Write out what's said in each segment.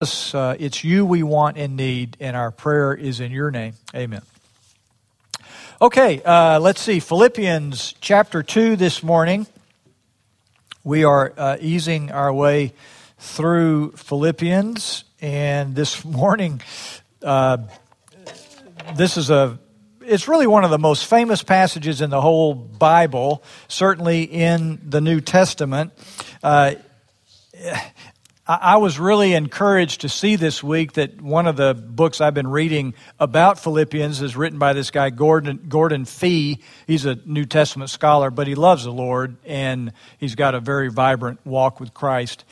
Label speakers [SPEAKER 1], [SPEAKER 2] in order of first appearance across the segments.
[SPEAKER 1] Uh, it's you we want and need, and our prayer is in your name. Amen. Okay, uh, let's see. Philippians chapter 2 this morning. We are uh, easing our way through Philippians, and this morning, uh, this is a it's really one of the most famous passages in the whole Bible, certainly in the New Testament. I was really encouraged to see this week that one of the books I've been reading about Philippians is written by this guy, Gordon, Gordon Fee. He's a New Testament scholar, but he loves the Lord and he's got a very vibrant walk with Christ.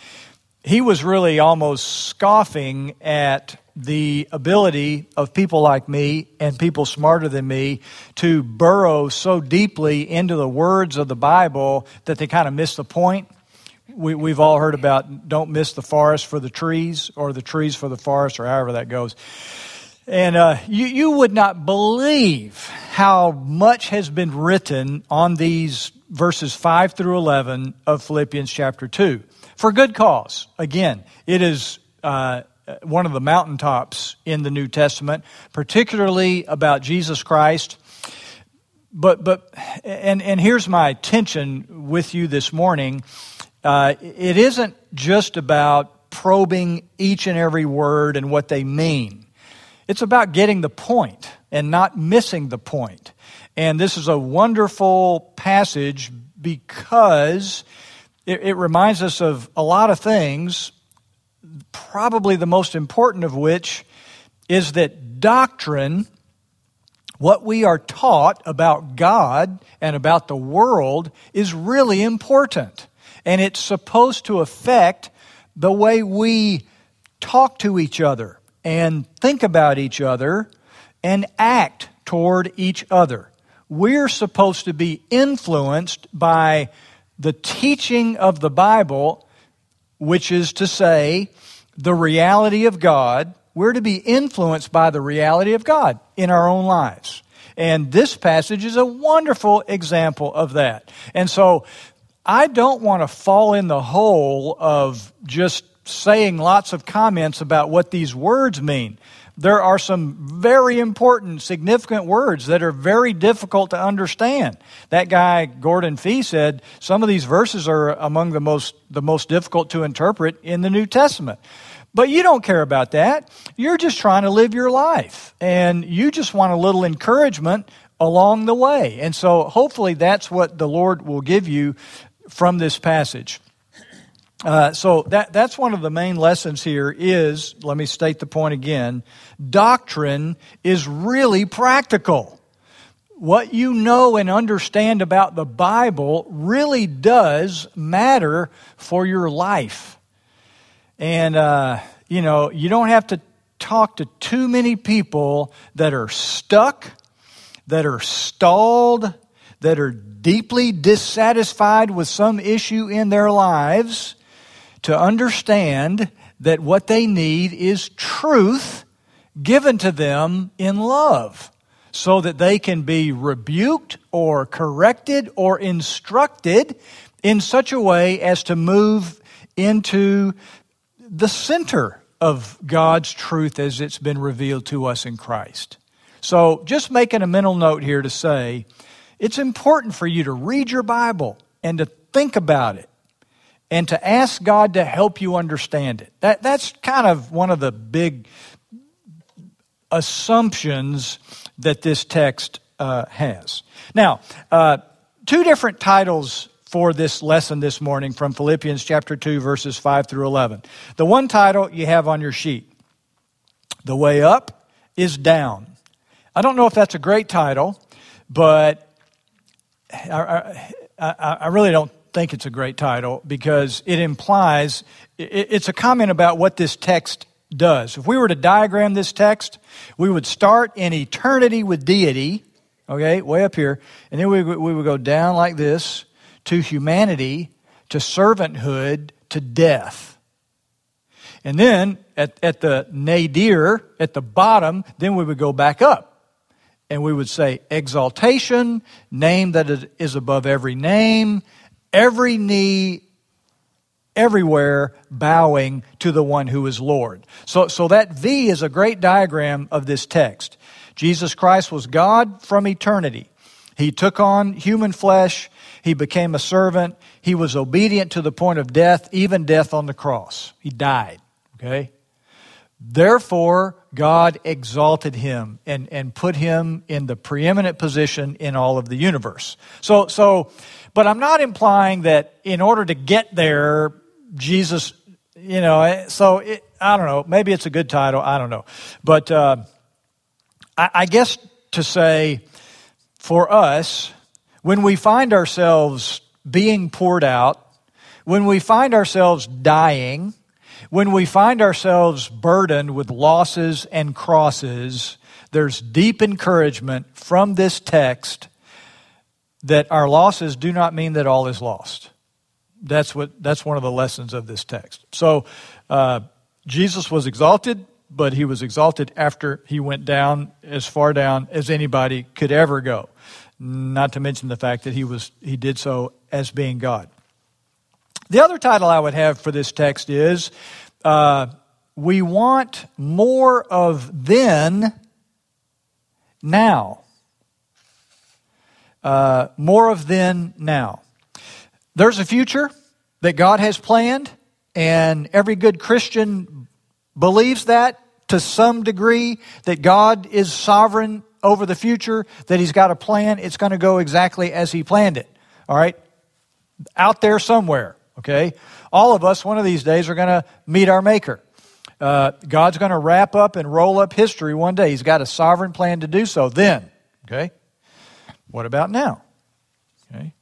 [SPEAKER 1] He was really almost scoffing at the ability of people like me and people smarter than me to burrow so deeply into the words of the Bible that they kind of miss the point we, we've all heard about don't miss the forest for the trees or the trees for the forest or however that goes. And uh, you, you would not believe how much has been written on these verses 5 through 11 of Philippians chapter 2. For good cause. Again, it is uh, one of the mountaintops in the New Testament, particularly about Jesus Christ. But, but and, and here's my tension with you this morning uh, it isn't just about probing each and every word and what they mean. It's about getting the point and not missing the point. And this is a wonderful passage because it, it reminds us of a lot of things, probably the most important of which is that doctrine, what we are taught about God and about the world, is really important and it's supposed to affect the way we talk to each other and think about each other and act toward each other. We're supposed to be influenced by the teaching of the Bible, which is to say, the reality of God. We're to be influenced by the reality of God in our own lives. And this passage is a wonderful example of that. And so I don't want to fall in the hole of just saying lots of comments about what these words mean. There are some very important, significant words that are very difficult to understand. That guy, Gordon Fee, said some of these verses are among the most, the most difficult to interpret in the New Testament. But you don't care about that. You're just trying to live your life. And you just want a little encouragement along the way. And so hopefully that's what the Lord will give you from this passage. Uh, so that, that's one of the main lessons here is, let me state the point again, doctrine is really practical. What you know and understand about the Bible really does matter for your life. And, uh, you know, you don't have to talk to too many people that are stuck, that are stalled, that are deeply dissatisfied with some issue in their lives to understand that what they need is truth given to them in love so that they can be rebuked or corrected or instructed in such a way as to move into the center of God's truth as it's been revealed to us in Christ. So, just making a mental note here to say it's important for you to read your Bible and to think about it and to ask God to help you understand it. That, that's kind of one of the big assumptions that this text uh, has. Now, uh, two different titles for this lesson this morning from Philippians chapter 2, verses 5 through 11. The one title you have on your sheet The Way Up is Down. I don't know if that's a great title, but I, I, I, really don't think it's a great title because it implies it's a comment about what this text does. If we were to diagram this text, we would start in eternity with deity, okay, way up here, and then we, we would go down like this to humanity, to servanthood, to death. And then at, at the nadir, at the bottom, then we would go back up and we would say exaltation, name that is above every name, every knee everywhere bowing to the one who is Lord. So, so that V is a great diagram of this text. Jesus Christ was God from eternity. He took on human flesh. He became a servant. He was obedient to the point of death, even death on the cross. He died. Okay? Therefore, God exalted him and, and put him in the preeminent position in all of the universe. So, so, but I'm not implying that in order to get there, Jesus, you know, eh, so it, I don't know. Maybe it's a good title. I don't know. But uh, I, I guess to say for us, when we find ourselves being poured out, when we find ourselves dying, when we find ourselves burdened with losses and crosses, there's deep encouragement from this text that our losses do not mean that all is lost. That's what that's one of the lessons of this text. So uh, Jesus was exalted, but he was exalted after he went down as far down as anybody could ever go. Not to mention the fact that he was he did so as being God. The other title I would have for this text is uh, We want more of then now. Uh, more of then now. There's a future that God has planned, and every good Christian believes that to some degree, that God is sovereign over the future, that He's got a plan. It's going to go exactly as He planned it. All right? Out there somewhere. Okay? All of us, one of these days, are going to meet our Maker. Uh, God's going to wrap up and roll up history one day. He's got a sovereign plan to do so then. Okay? What about now? Okay?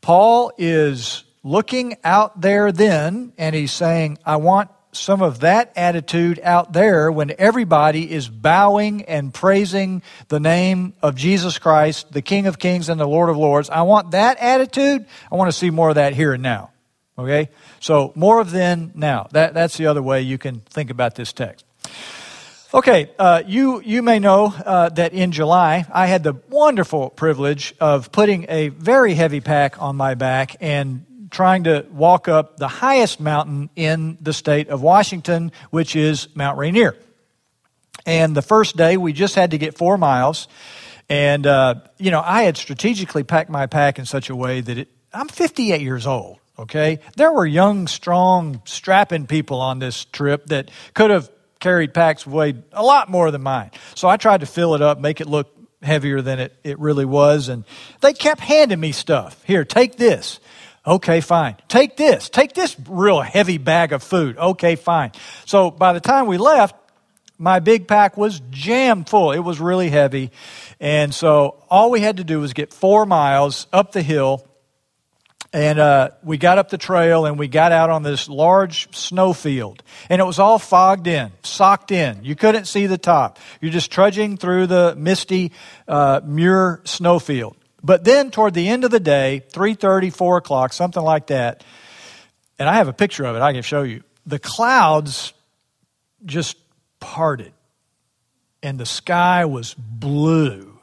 [SPEAKER 1] Paul is looking out there then, and he's saying, I want some of that attitude out there when everybody is bowing and praising the name of Jesus Christ, the King of Kings and the Lord of Lords. I want that attitude. I want to see more of that here and now. Okay? So, more of then, now. That, that's the other way you can think about this text. Okay, uh, you, you may know uh, that in July, I had the wonderful privilege of putting a very heavy pack on my back and trying to walk up the highest mountain in the state of Washington, which is Mount Rainier. And the first day, we just had to get four miles. And, uh, you know, I had strategically packed my pack in such a way that it, I'm 58 years old okay? There were young, strong, strapping people on this trip that could have carried packs weighed a lot more than mine. So I tried to fill it up, make it look heavier than it, it really was. And they kept handing me stuff. Here, take this. Okay, fine. Take this. Take this real heavy bag of food. Okay, fine. So by the time we left, my big pack was jammed full. It was really heavy. And so all we had to do was get four miles up the hill and uh, we got up the trail and we got out on this large snowfield. And it was all fogged in, socked in. You couldn't see the top. You're just trudging through the misty uh, Muir snowfield. But then toward the end of the day, 3.30, 4 o'clock, something like that, and I have a picture of it I can show you. The clouds just parted and the sky was blue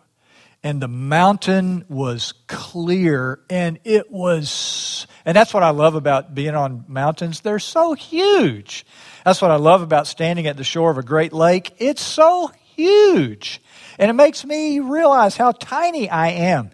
[SPEAKER 1] and the mountain was clear and it was and that's what i love about being on mountains. They're so huge. That's what i love about standing at the shore of a great lake. It's so huge. And it makes me realize how tiny i am.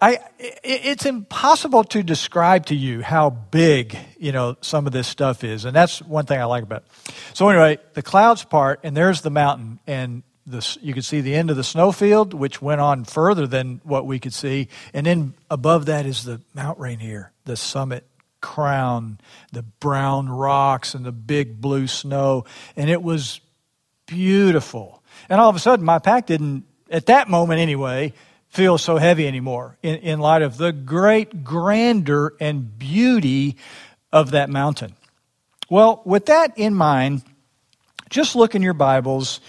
[SPEAKER 1] I, it's impossible to describe to you how big you know some of this stuff is. And that's one thing i like about it. So anyway the clouds part and there's the mountain. And the, you could see the end of the snowfield, which went on further than what we could see. And then above that is the Mount Rainier, the summit crown, the brown rocks and the big blue snow. And it was beautiful. And all of a sudden, my pack didn't, at that moment anyway, feel so heavy anymore in, in light of the great grandeur and beauty of that mountain. Well, with that in mind, just look in your Bibles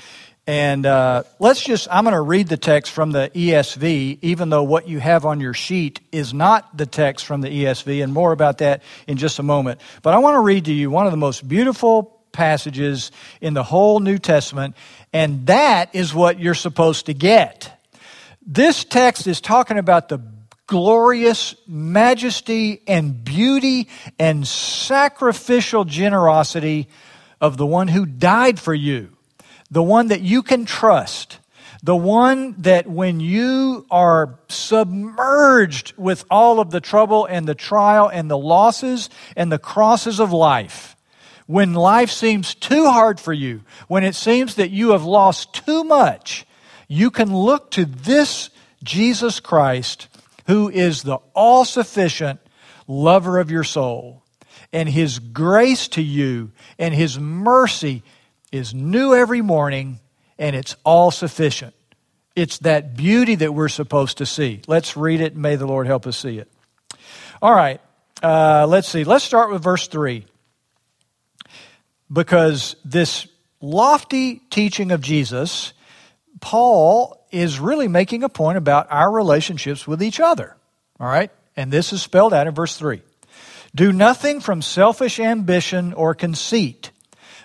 [SPEAKER 1] and uh, let's just, I'm going to read the text from the ESV, even though what you have on your sheet is not the text from the ESV, and more about that in just a moment. But I want to read to you one of the most beautiful passages in the whole New Testament, and that is what you're supposed to get. This text is talking about the glorious majesty and beauty and sacrificial generosity of the one who died for you, the one that you can trust, the one that when you are submerged with all of the trouble and the trial and the losses and the crosses of life, when life seems too hard for you, when it seems that you have lost too much, you can look to this Jesus Christ who is the all sufficient lover of your soul. And his grace to you and his mercy is new every morning, and it's all sufficient. It's that beauty that we're supposed to see. Let's read it, and may the Lord help us see it. All right, uh, let's see. Let's start with verse 3. Because this lofty teaching of Jesus, Paul is really making a point about our relationships with each other. All right? And this is spelled out in verse 3. Do nothing from selfish ambition or conceit,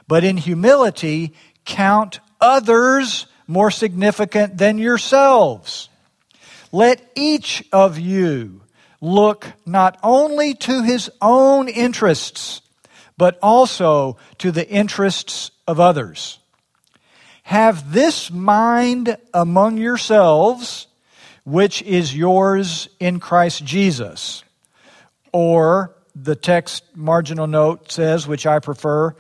[SPEAKER 1] but in humility count others more significant than yourselves. Let each of you look not only to his own interests, but also to the interests of others. Have this mind among yourselves, which is yours in Christ Jesus. Or the text marginal note says, which I prefer,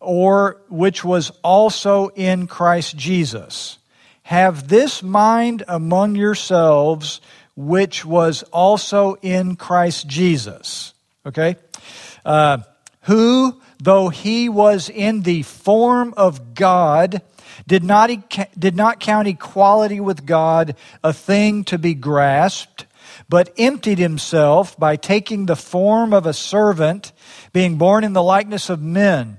[SPEAKER 1] or which was also in Christ Jesus. Have this mind among yourselves, which was also in Christ Jesus. Okay? Uh, who, though he was in the form of God, did not, did not count equality with God a thing to be grasped, but emptied himself by taking the form of a servant, being born in the likeness of men.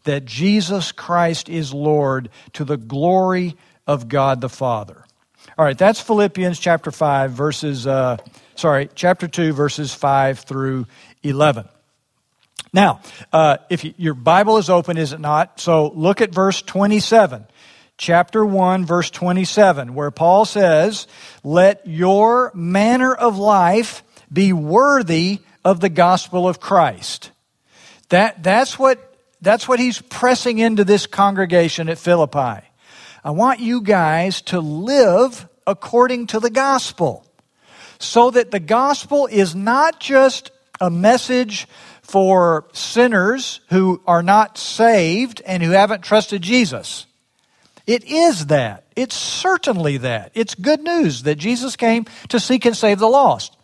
[SPEAKER 1] that Jesus Christ is Lord to the glory of God the Father. All right, that's Philippians chapter 5, verses, uh, sorry, chapter 2, verses 5 through 11. Now, uh, if you, your Bible is open, is it not? So look at verse 27. Chapter 1, verse 27, where Paul says, Let your manner of life be worthy of the gospel of Christ. That, that's, what, that's what he's pressing into this congregation at Philippi. I want you guys to live according to the gospel so that the gospel is not just a message for sinners who are not saved and who haven't trusted Jesus. It is that. It's certainly that. It's good news that Jesus came to seek and save the lost.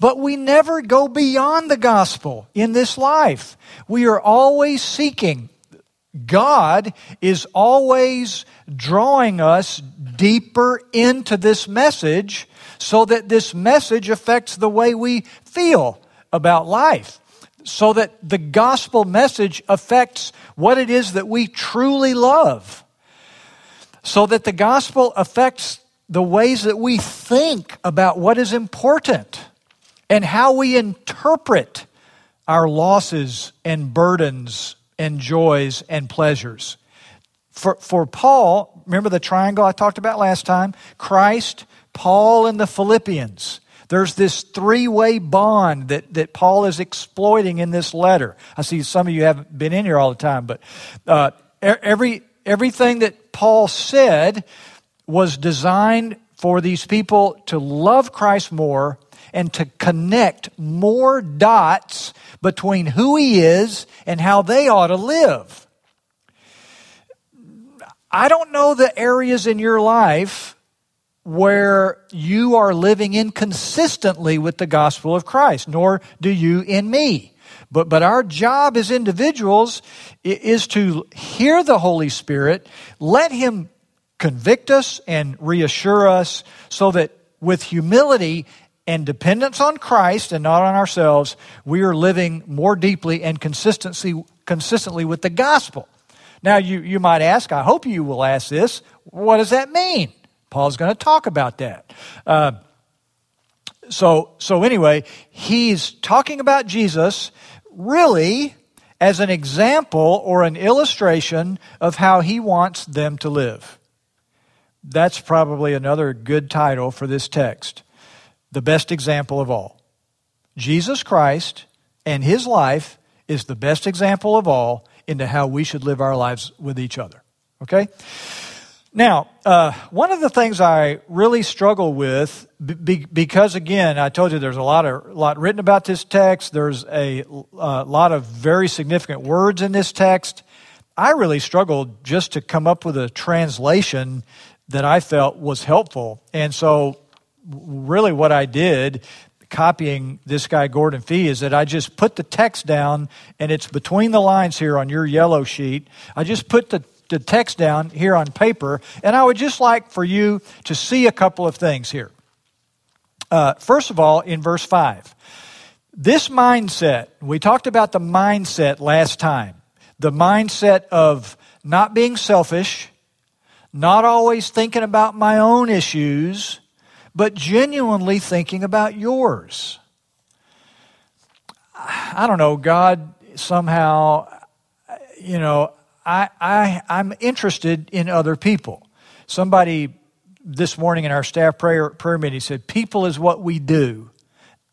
[SPEAKER 1] But we never go beyond the gospel in this life. We are always seeking. God is always drawing us deeper into this message so that this message affects the way we feel about life so that the gospel message affects what it is that we truly love, so that the gospel affects the ways that we think about what is important and how we interpret our losses and burdens and joys and pleasures. For, for Paul, remember the triangle I talked about last time? Christ, Paul, and the Philippians. There's this three way bond that, that Paul is exploiting in this letter. I see some of you haven't been in here all the time, but uh, every, everything that Paul said was designed for these people to love Christ more and to connect more dots between who he is and how they ought to live. I don't know the areas in your life where you are living inconsistently with the gospel of Christ, nor do you in me. But, but our job as individuals is to hear the Holy Spirit, let Him convict us and reassure us so that with humility and dependence on Christ and not on ourselves, we are living more deeply and consistency, consistently with the gospel. Now, you, you might ask, I hope you will ask this, what does that mean? Paul's going to talk about that. Uh, so, so anyway, he's talking about Jesus really as an example or an illustration of how he wants them to live. That's probably another good title for this text. The best example of all. Jesus Christ and his life is the best example of all into how we should live our lives with each other. Okay? Now, uh, one of the things I really struggle with, be, because again, I told you there's a lot of lot written about this text. There's a, a uh, lot of very significant words in this text. I really struggled just to come up with a translation that I felt was helpful, and so really what I did copying this guy Gordon Fee is that I just put the text down and it's between the lines here on your yellow sheet. I just put the the text down here on paper, and I would just like for you to see a couple of things here. Uh, first of all, in verse 5, this mindset, we talked about the mindset last time, the mindset of not being selfish, not always thinking about my own issues, but genuinely thinking about yours. I don't know, God somehow, you know, I, I, I'm interested in other people. Somebody this morning in our staff prayer, prayer meeting said, People is what we do.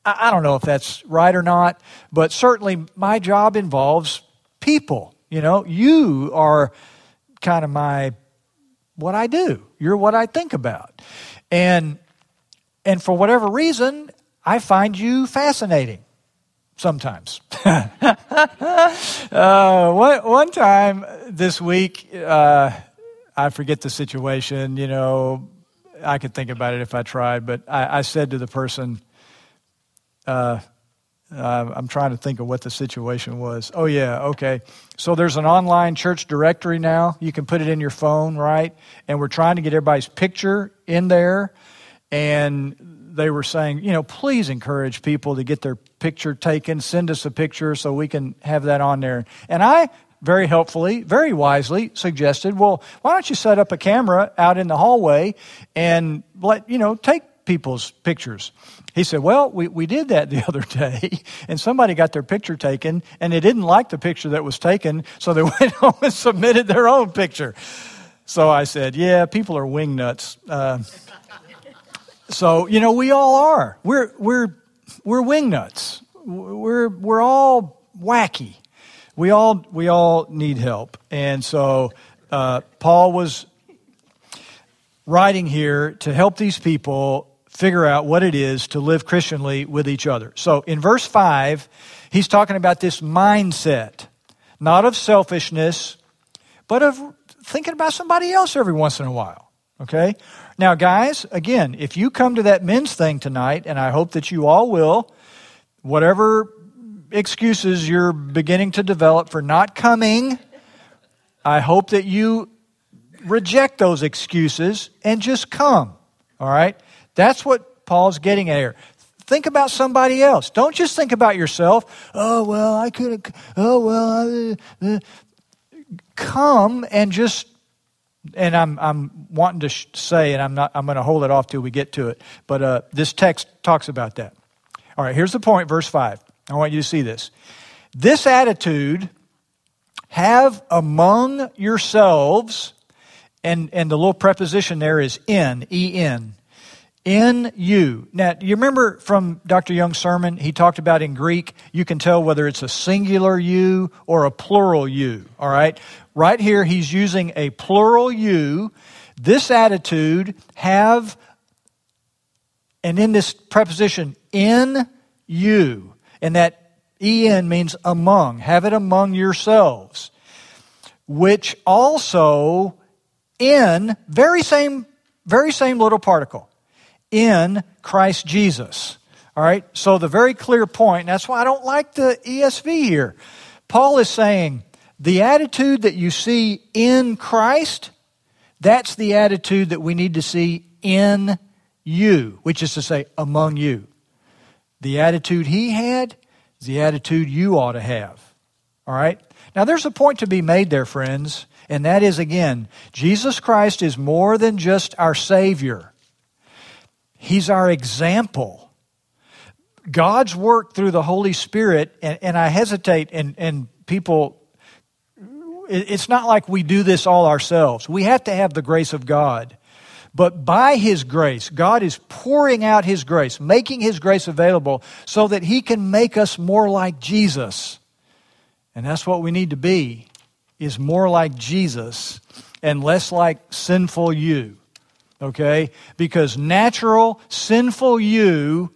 [SPEAKER 1] I, I don't know if that's right or not, but certainly my job involves people. You know, you are kind of my what I do. You're what I think about. And and for whatever reason, I find you fascinating sometimes. uh, one, one time this week, uh, I forget the situation, you know, I could think about it if I tried, but I, I said to the person, uh, uh, I'm trying to think of what the situation was. Oh, yeah, okay. So there's an online church directory now. You can put it in your phone, right? And we're trying to get everybody's picture in there. And they were saying, you know, please encourage people to get their picture taken. Send us a picture so we can have that on there. And I very helpfully, very wisely suggested, well, why don't you set up a camera out in the hallway and let, you know, take people's pictures. He said, Well, we, we did that the other day, and somebody got their picture taken, and they didn't like the picture that was taken, so they went home and submitted their own picture. So I said, Yeah, people are wing nuts. Uh, so, you know, we all are. We're, we're, we're wingnuts. We're, we're all wacky. We all, we all need help. And so uh, Paul was writing here to help these people figure out what it is to live Christianly with each other. So in verse 5, he's talking about this mindset, not of selfishness, but of thinking about somebody else every once in a while. Okay? Now, guys, again, if you come to that men's thing tonight, and I hope that you all will, whatever excuses you're beginning to develop for not coming, I hope that you reject those excuses and just come. All right? That's what Paul's getting at here. Think about somebody else. Don't just think about yourself. Oh, well, I could have. Oh, well. I, uh, come and just and I'm, I'm wanting to sh- say, and I'm, not, I'm going to hold it off till we get to it, but uh, this text talks about that. All right, here's the point, verse 5. I want you to see this. This attitude have among yourselves, and, and the little preposition there is in, E-N, in you. Now, you remember from Dr. Young's sermon, he talked about in Greek, you can tell whether it's a singular you or a plural you, all right? Right here, he's using a plural you. This attitude, have, and in this preposition, in you. And that en means among. Have it among yourselves. Which also, in, very same, very same little particle, in Christ Jesus. All right? So the very clear point, that's why I don't like the ESV here. Paul is saying, the attitude that you see in Christ, that's the attitude that we need to see in you, which is to say, among you. The attitude he had is the attitude you ought to have. All right? Now, there's a point to be made there, friends, and that is again, Jesus Christ is more than just our Savior, He's our example. God's work through the Holy Spirit, and, and I hesitate, and, and people, it's not like we do this all ourselves. We have to have the grace of God. But by His grace, God is pouring out His grace, making His grace available so that He can make us more like Jesus. And that's what we need to be, is more like Jesus and less like sinful you. Okay? Because natural, sinful you,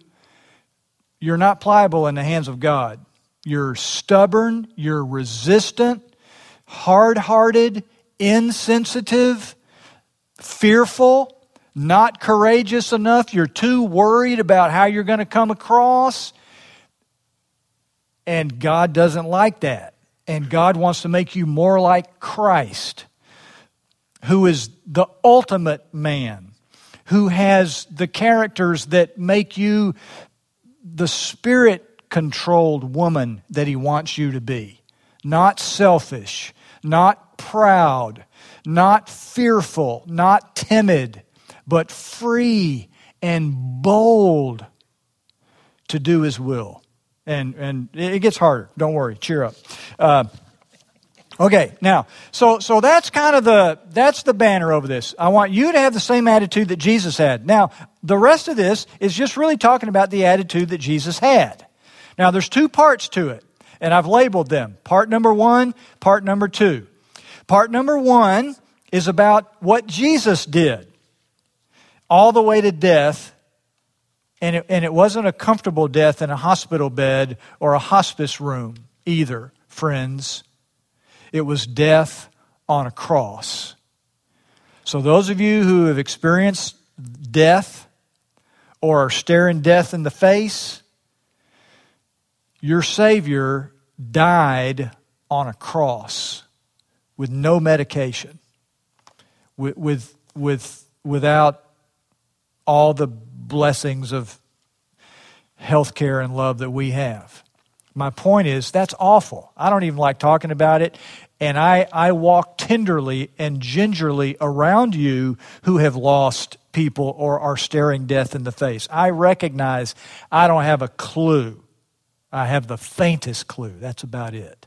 [SPEAKER 1] you're not pliable in the hands of God. You're stubborn, you're resistant, hard hearted, insensitive, fearful, not courageous enough. You're too worried about how you're going to come across. And God doesn't like that. And God wants to make you more like Christ, who is the ultimate man, who has the characters that make you the spirit controlled woman that He wants you to be. Not selfish, not proud, not fearful, not timid, but free and bold to do His will. And, and it gets harder. Don't worry. Cheer up. Uh, okay, now, so, so that's kind of the, that's the banner over this. I want you to have the same attitude that Jesus had. Now, the rest of this is just really talking about the attitude that Jesus had. Now, there's two parts to it, and I've labeled them. Part number one, part number two. Part number one is about what Jesus did all the way to death, and it, and it wasn't a comfortable death in a hospital bed or a hospice room either, friends. It was death on a cross. So, those of you who have experienced death or are staring death in the face, your Savior died on a cross with no medication, with, with, with, without all the blessings of health care and love that we have. My point is, that's awful. I don't even like talking about it. And I, I walk tenderly and gingerly around you who have lost people or are staring death in the face. I recognize I don't have a clue. I have the faintest clue. That's about it.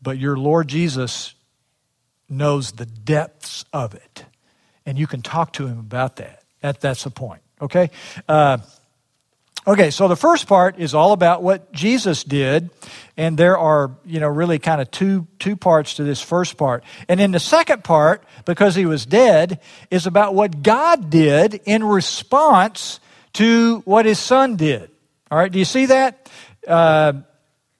[SPEAKER 1] But your Lord Jesus knows the depths of it. And you can talk to him about that. That, that's the point. Okay? Uh, okay, so the first part is all about what Jesus did, and there are, you know, really kind of two, two parts to this first part. And in the second part, because he was dead, is about what God did in response to what his son did. All right, do you see that? Uh,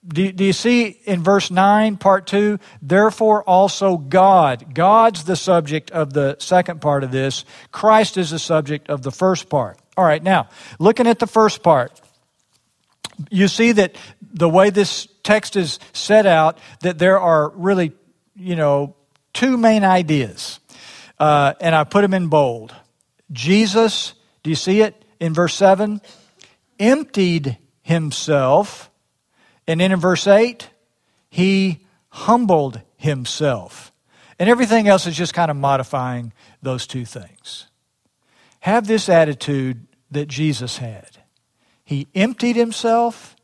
[SPEAKER 1] do, do you see in verse 9, part 2? Therefore, also God. God's the subject of the second part of this. Christ is the subject of the first part. All right, now, looking at the first part, you see that the way this text is set out, that there are really, you know, two main ideas. Uh, and I put them in bold. Jesus, do you see it in verse 7? Emptied himself and then in verse 8, he humbled himself. And everything else is just kind of modifying those two things. Have this attitude that Jesus had. He emptied himself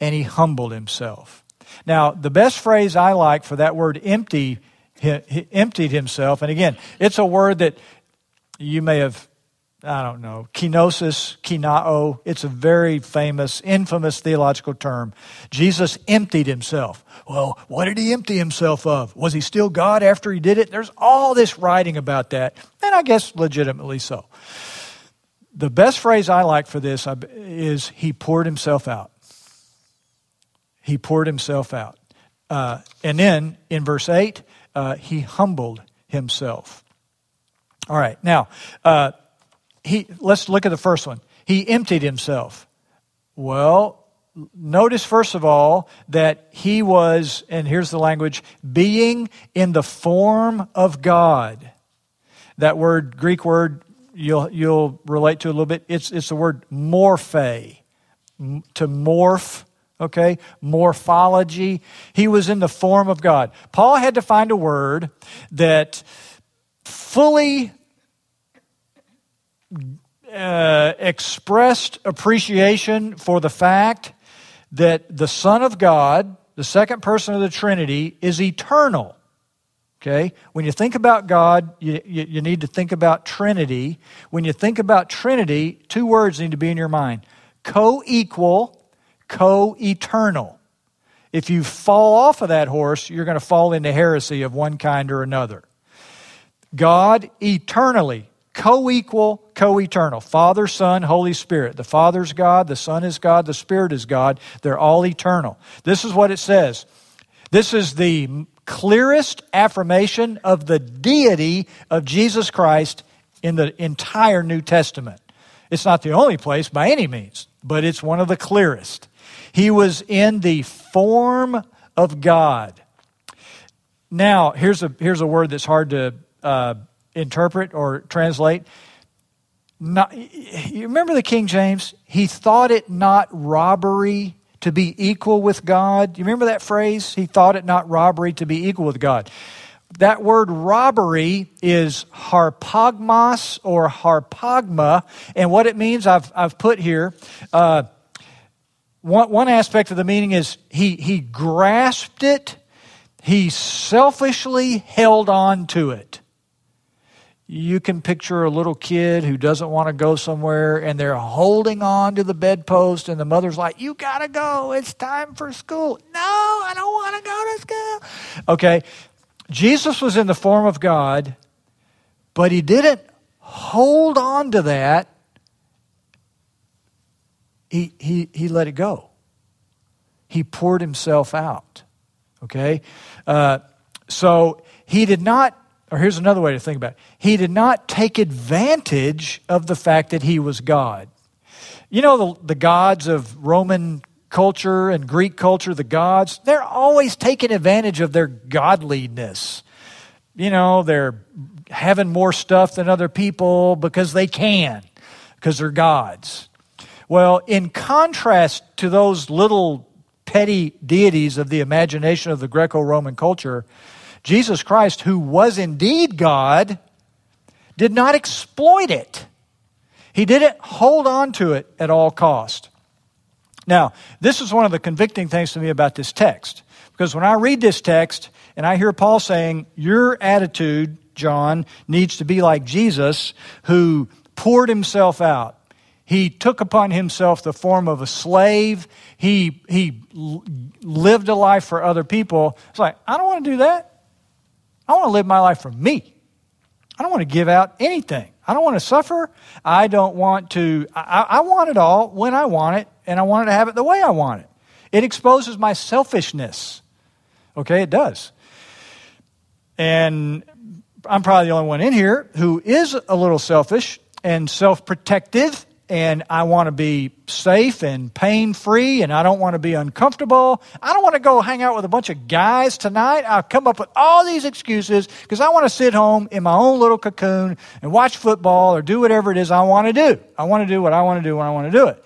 [SPEAKER 1] and he humbled himself. Now, the best phrase I like for that word empty, he, emptied himself, and again, it's a word that you may have I don't know, kenosis, kinao. It's a very famous, infamous theological term. Jesus emptied himself. Well, what did he empty himself of? Was he still God after he did it? There's all this writing about that, and I guess legitimately so. The best phrase I like for this is he poured himself out. He poured himself out. Uh, and then in verse 8, uh, he humbled himself. All right, now, uh, he, let's look at the first one. He emptied himself. Well, notice first of all that he was, and here's the language, being in the form of God. That word, Greek word, you'll, you'll relate to a little bit. It's, it's the word morphe. to morph, okay? Morphology. He was in the form of God. Paul had to find a word that fully uh, expressed appreciation for the fact that the Son of God, the second person of the Trinity, is eternal. Okay? When you think about God, you, you, you, need to think about Trinity. When you think about Trinity, two words need to be in your mind co equal, co eternal. If you fall off of that horse, you're going to fall into heresy of one kind or another. God eternally, co equal, co eternal. Father, Son, Holy Spirit. The Father's God, the Son is God, the Spirit is God. They're all eternal. This is what it says. This is the clearest affirmation of the deity of Jesus Christ in the entire New Testament. It's not the only place by any means, but it's one of the clearest. He was in the form of God. Now, here's a, here's a word that's hard to uh, interpret or translate. Not, you remember the King James? He thought it not robbery to be equal with God. You remember that phrase? He thought it not robbery to be equal with God. That word robbery is harpagmos or harpagma, and what it means I've, I've put here. Uh, one, one aspect of the meaning is he, he grasped it, he selfishly held on to it you can picture a little kid who doesn't want to go somewhere and they're holding on to the bedpost and the mother's like you got to go it's time for school. No i don't want to go to school. Okay jesus was in the form of god but he didn't hold on to that. He he he let it go. He poured himself out okay? Uh, so he did not or here's another way to think about it he did not take advantage of the fact that he was God. You know, the, the gods of Roman culture and Greek culture, the gods, they're always taking advantage of their godliness. You know, they're having more stuff than other people because they can, because they're gods. Well, in contrast to those little petty deities of the imagination of the Greco Roman culture, Jesus Christ, who was indeed God, did not exploit it. He didn't hold on to it at all cost. Now, this is one of the convicting things to me about this text. Because when I read this text and I hear Paul saying, Your attitude, John, needs to be like Jesus, who poured himself out. He took upon himself the form of a slave. He, he lived a life for other people. It's like, I don't want to do that. I want to live my life for me. I don't want to give out anything. I don't want to suffer. I don't want to, I, I, want it all when I want it, and I want it to have it the way I want it. It exposes my selfishness. Okay, it does. And I'm probably the only one in here who is a little selfish and self protective and I want to be safe and pain free and I don't want to be uncomfortable. I don't want to go hang out with a bunch of guys tonight. I'll come up with all these excuses because I want to sit home in my own little cocoon and watch football or do whatever it is I want to do. I want to do what I want to do when I want to do it.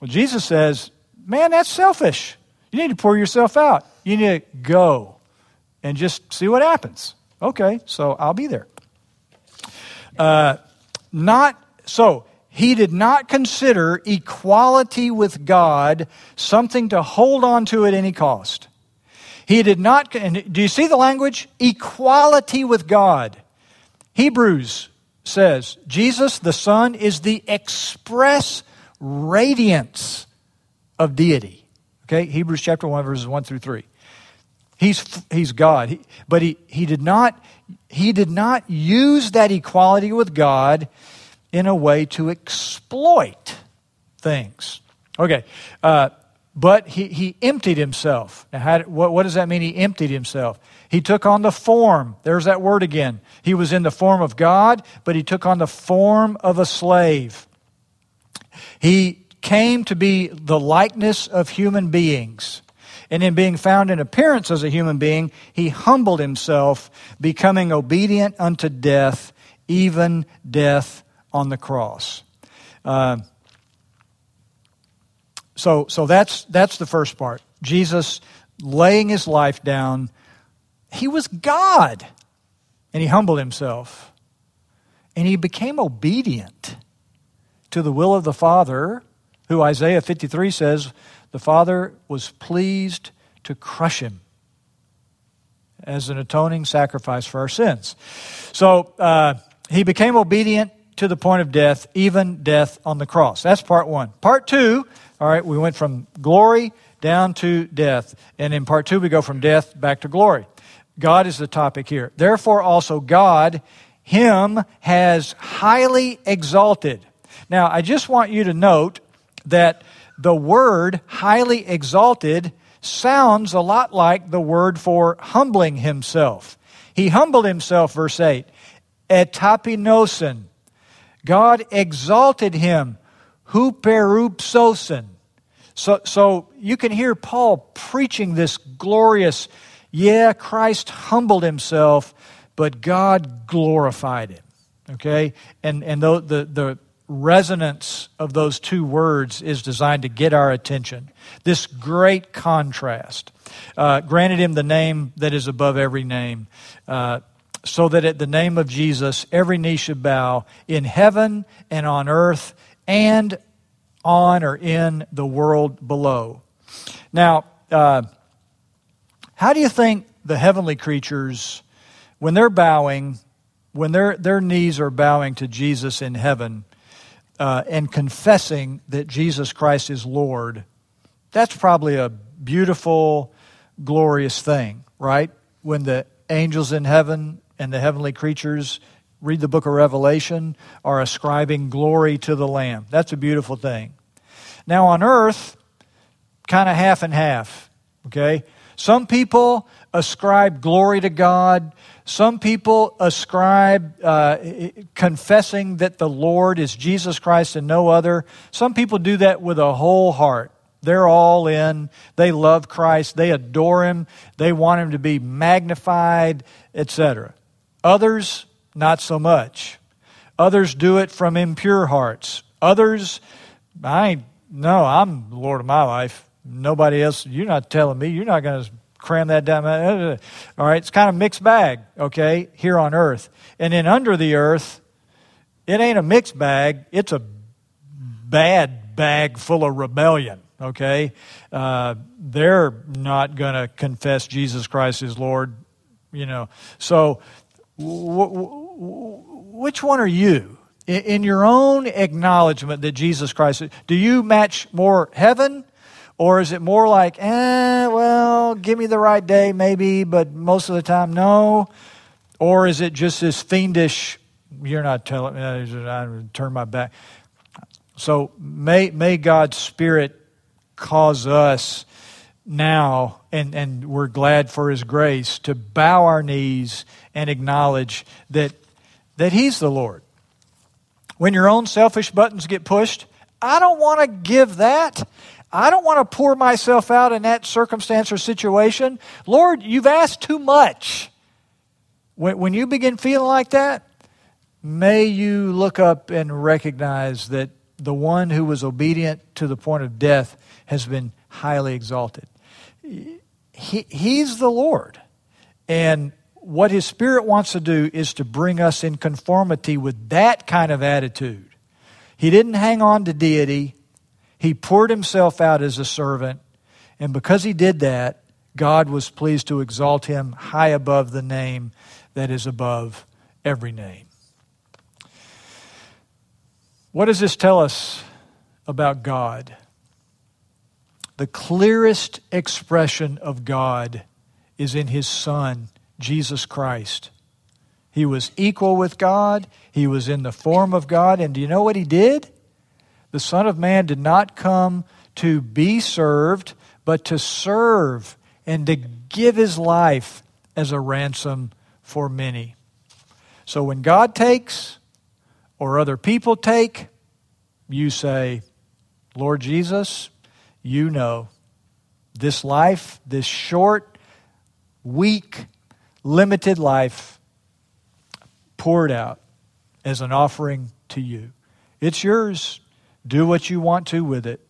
[SPEAKER 1] Well, Jesus says, man, that's selfish. You need to pour yourself out. You need to go and just see what happens. Okay, so I'll be there. Uh, not so he did not consider equality with God something to hold on to at any cost. He did not, do you see the language? Equality with God. Hebrews says Jesus the Son is the express radiance of deity. Okay, Hebrews chapter 1, verses 1 through 3. He's, he's God. He, but he, he, did not, he did not use that equality with God in a way to exploit things. Okay, uh, but he, he emptied himself. Now, how, what, what does that mean? He emptied himself. He took on the form. There's that word again. He was in the form of God, but he took on the form of a slave. He came to be the likeness of human beings. And in being found in appearance as a human being, he humbled himself, becoming obedient unto death, even death on the cross. Uh, So, so that's, that's the first part. Jesus laying his life down. He was God. And he humbled himself. And he became obedient to the will of the Father, who Isaiah 53 says the Father was pleased to crush him as an atoning sacrifice for our sins. So uh, he became obedient to the point of death, even death on the cross. That's part one. Part two, all right, we went from glory down to death. And in part two, we go from death back to glory. God is the topic here. Therefore, also God, Him, has highly exalted. Now, I just want you to note that the word highly exalted sounds a lot like the word for humbling himself. He humbled himself, verse 8. Etapinosin. God exalted him. Huperupsosin. So, so you can hear Paul preaching this glorious, yeah, Christ humbled himself, but God glorified him. Okay? And, and the, the, the resonance of those two words is designed to get our attention. This great contrast. Uh, granted him the name that is above every name, uh, so that at the name of Jesus every knee should bow in heaven and on earth and on or in the world below. Now, uh, how do you think the heavenly creatures, when they're bowing, when their, their knees are bowing to Jesus in heaven, uh, and confessing that Jesus Christ is Lord, that's probably a beautiful, glorious thing, right? When the angels in heaven and the heavenly creatures read the book of Revelation are ascribing glory to the Lamb. That's a beautiful thing. Now, on earth, kind of half and half, okay? Some people ascribe glory to God some people ascribe uh, confessing that the Lord is Jesus Christ and no other. Some people do that with a whole heart. They're all in. They love Christ. They adore Him. They want Him to be magnified, etc. Others, not so much. Others do it from impure hearts. Others, I no, I'm Lord of my life. Nobody else, you're not telling me. You're not going to cram that down. All right, it's kind of mixed bag, okay, here on earth. And then under the earth, it ain't a mixed bag, it's a bad bag full of rebellion, okay? Uh, they're not going to confess Jesus Christ is Lord, you know. So, which one are you? In your own acknowledgement that Jesus Christ, do you match more heaven or is it more like, eh, well, give me the right day, maybe, but most of the time, no? Or is it just this fiendish, you're not telling me, I turn my back. So may, may God's Spirit cause us now, and, and we're glad for His grace, to bow our knees and acknowledge that, that He's the Lord. When your own selfish buttons get pushed, I don't want to give that. I don't want to pour myself out in that circumstance or situation. Lord, you've asked too much. When, when you begin feeling like that, may you look up and recognize that the one who was obedient to the point of death has been highly exalted. He, he's the Lord. And what His Spirit wants to do is to bring us in conformity with that kind of attitude. He didn't hang on to deity. He poured himself out as a servant, and because he did that, God was pleased to exalt him high above the name that is above every name. What does this tell us about God? The clearest expression of God is in his Son, Jesus Christ. He was equal with God, he was in the form of God, and do you know what he did? The Son of Man did not come to be served, but to serve and to give his life as a ransom for many. So when God takes or other people take, you say, Lord Jesus, you know this life, this short, weak, limited life poured out as an offering to you. It's yours. Do what you want to with it.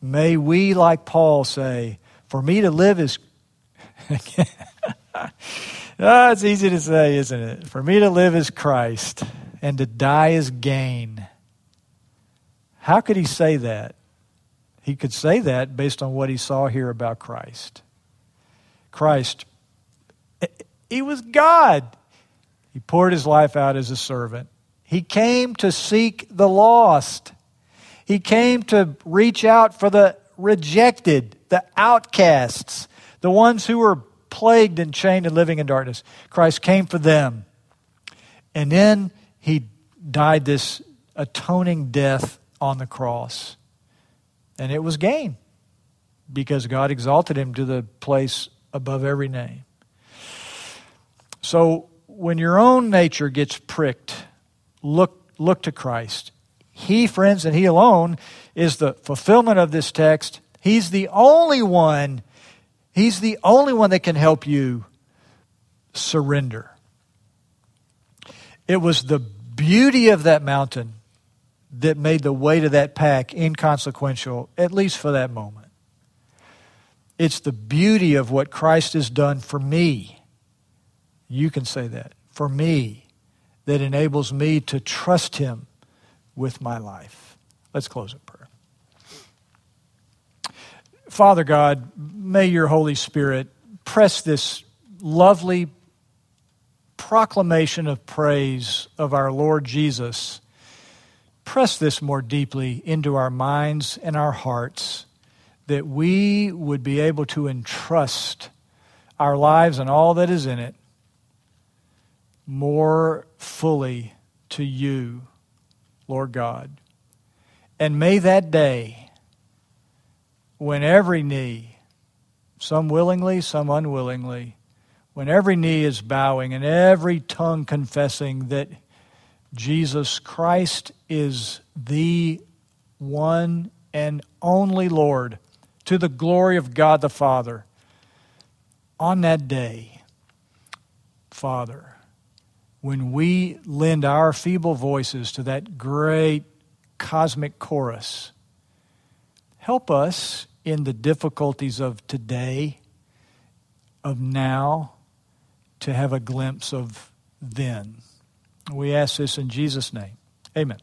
[SPEAKER 1] May we, like Paul, say, For me to live is. oh, it's easy to say, isn't it? For me to live is Christ, and to die is gain. How could he say that? He could say that based on what he saw here about Christ. Christ, he was God. He poured his life out as a servant. He came to seek the lost. He came to reach out for the rejected, the outcasts, the ones who were plagued and chained and living in darkness. Christ came for them. And then he died this atoning death on the cross. And it was gain because God exalted him to the place above every name. So when your own nature gets pricked, look, look to Christ. He, friends, and He alone is the fulfillment of this text. He's the only one, He's the only one that can help you surrender. It was the beauty of that mountain that made the weight of that pack inconsequential, at least for that moment. It's the beauty of what Christ has done for me. You can say that. For me, that enables me to trust Him with my life. Let's close in prayer. Father God, may your Holy Spirit press this lovely proclamation of praise of our Lord Jesus press this more deeply into our minds and our hearts that we would be able to entrust our lives and all that is in it more fully to you, Lord God. And may that day, when every knee, some willingly, some unwillingly, when every knee is bowing and every tongue confessing that Jesus Christ is the one and only Lord to the glory of God the Father. On that day, Father, when we lend our feeble voices to that great cosmic chorus, help us in the difficulties of today, of now, to have a glimpse of then. We ask this in Jesus' name. Amen.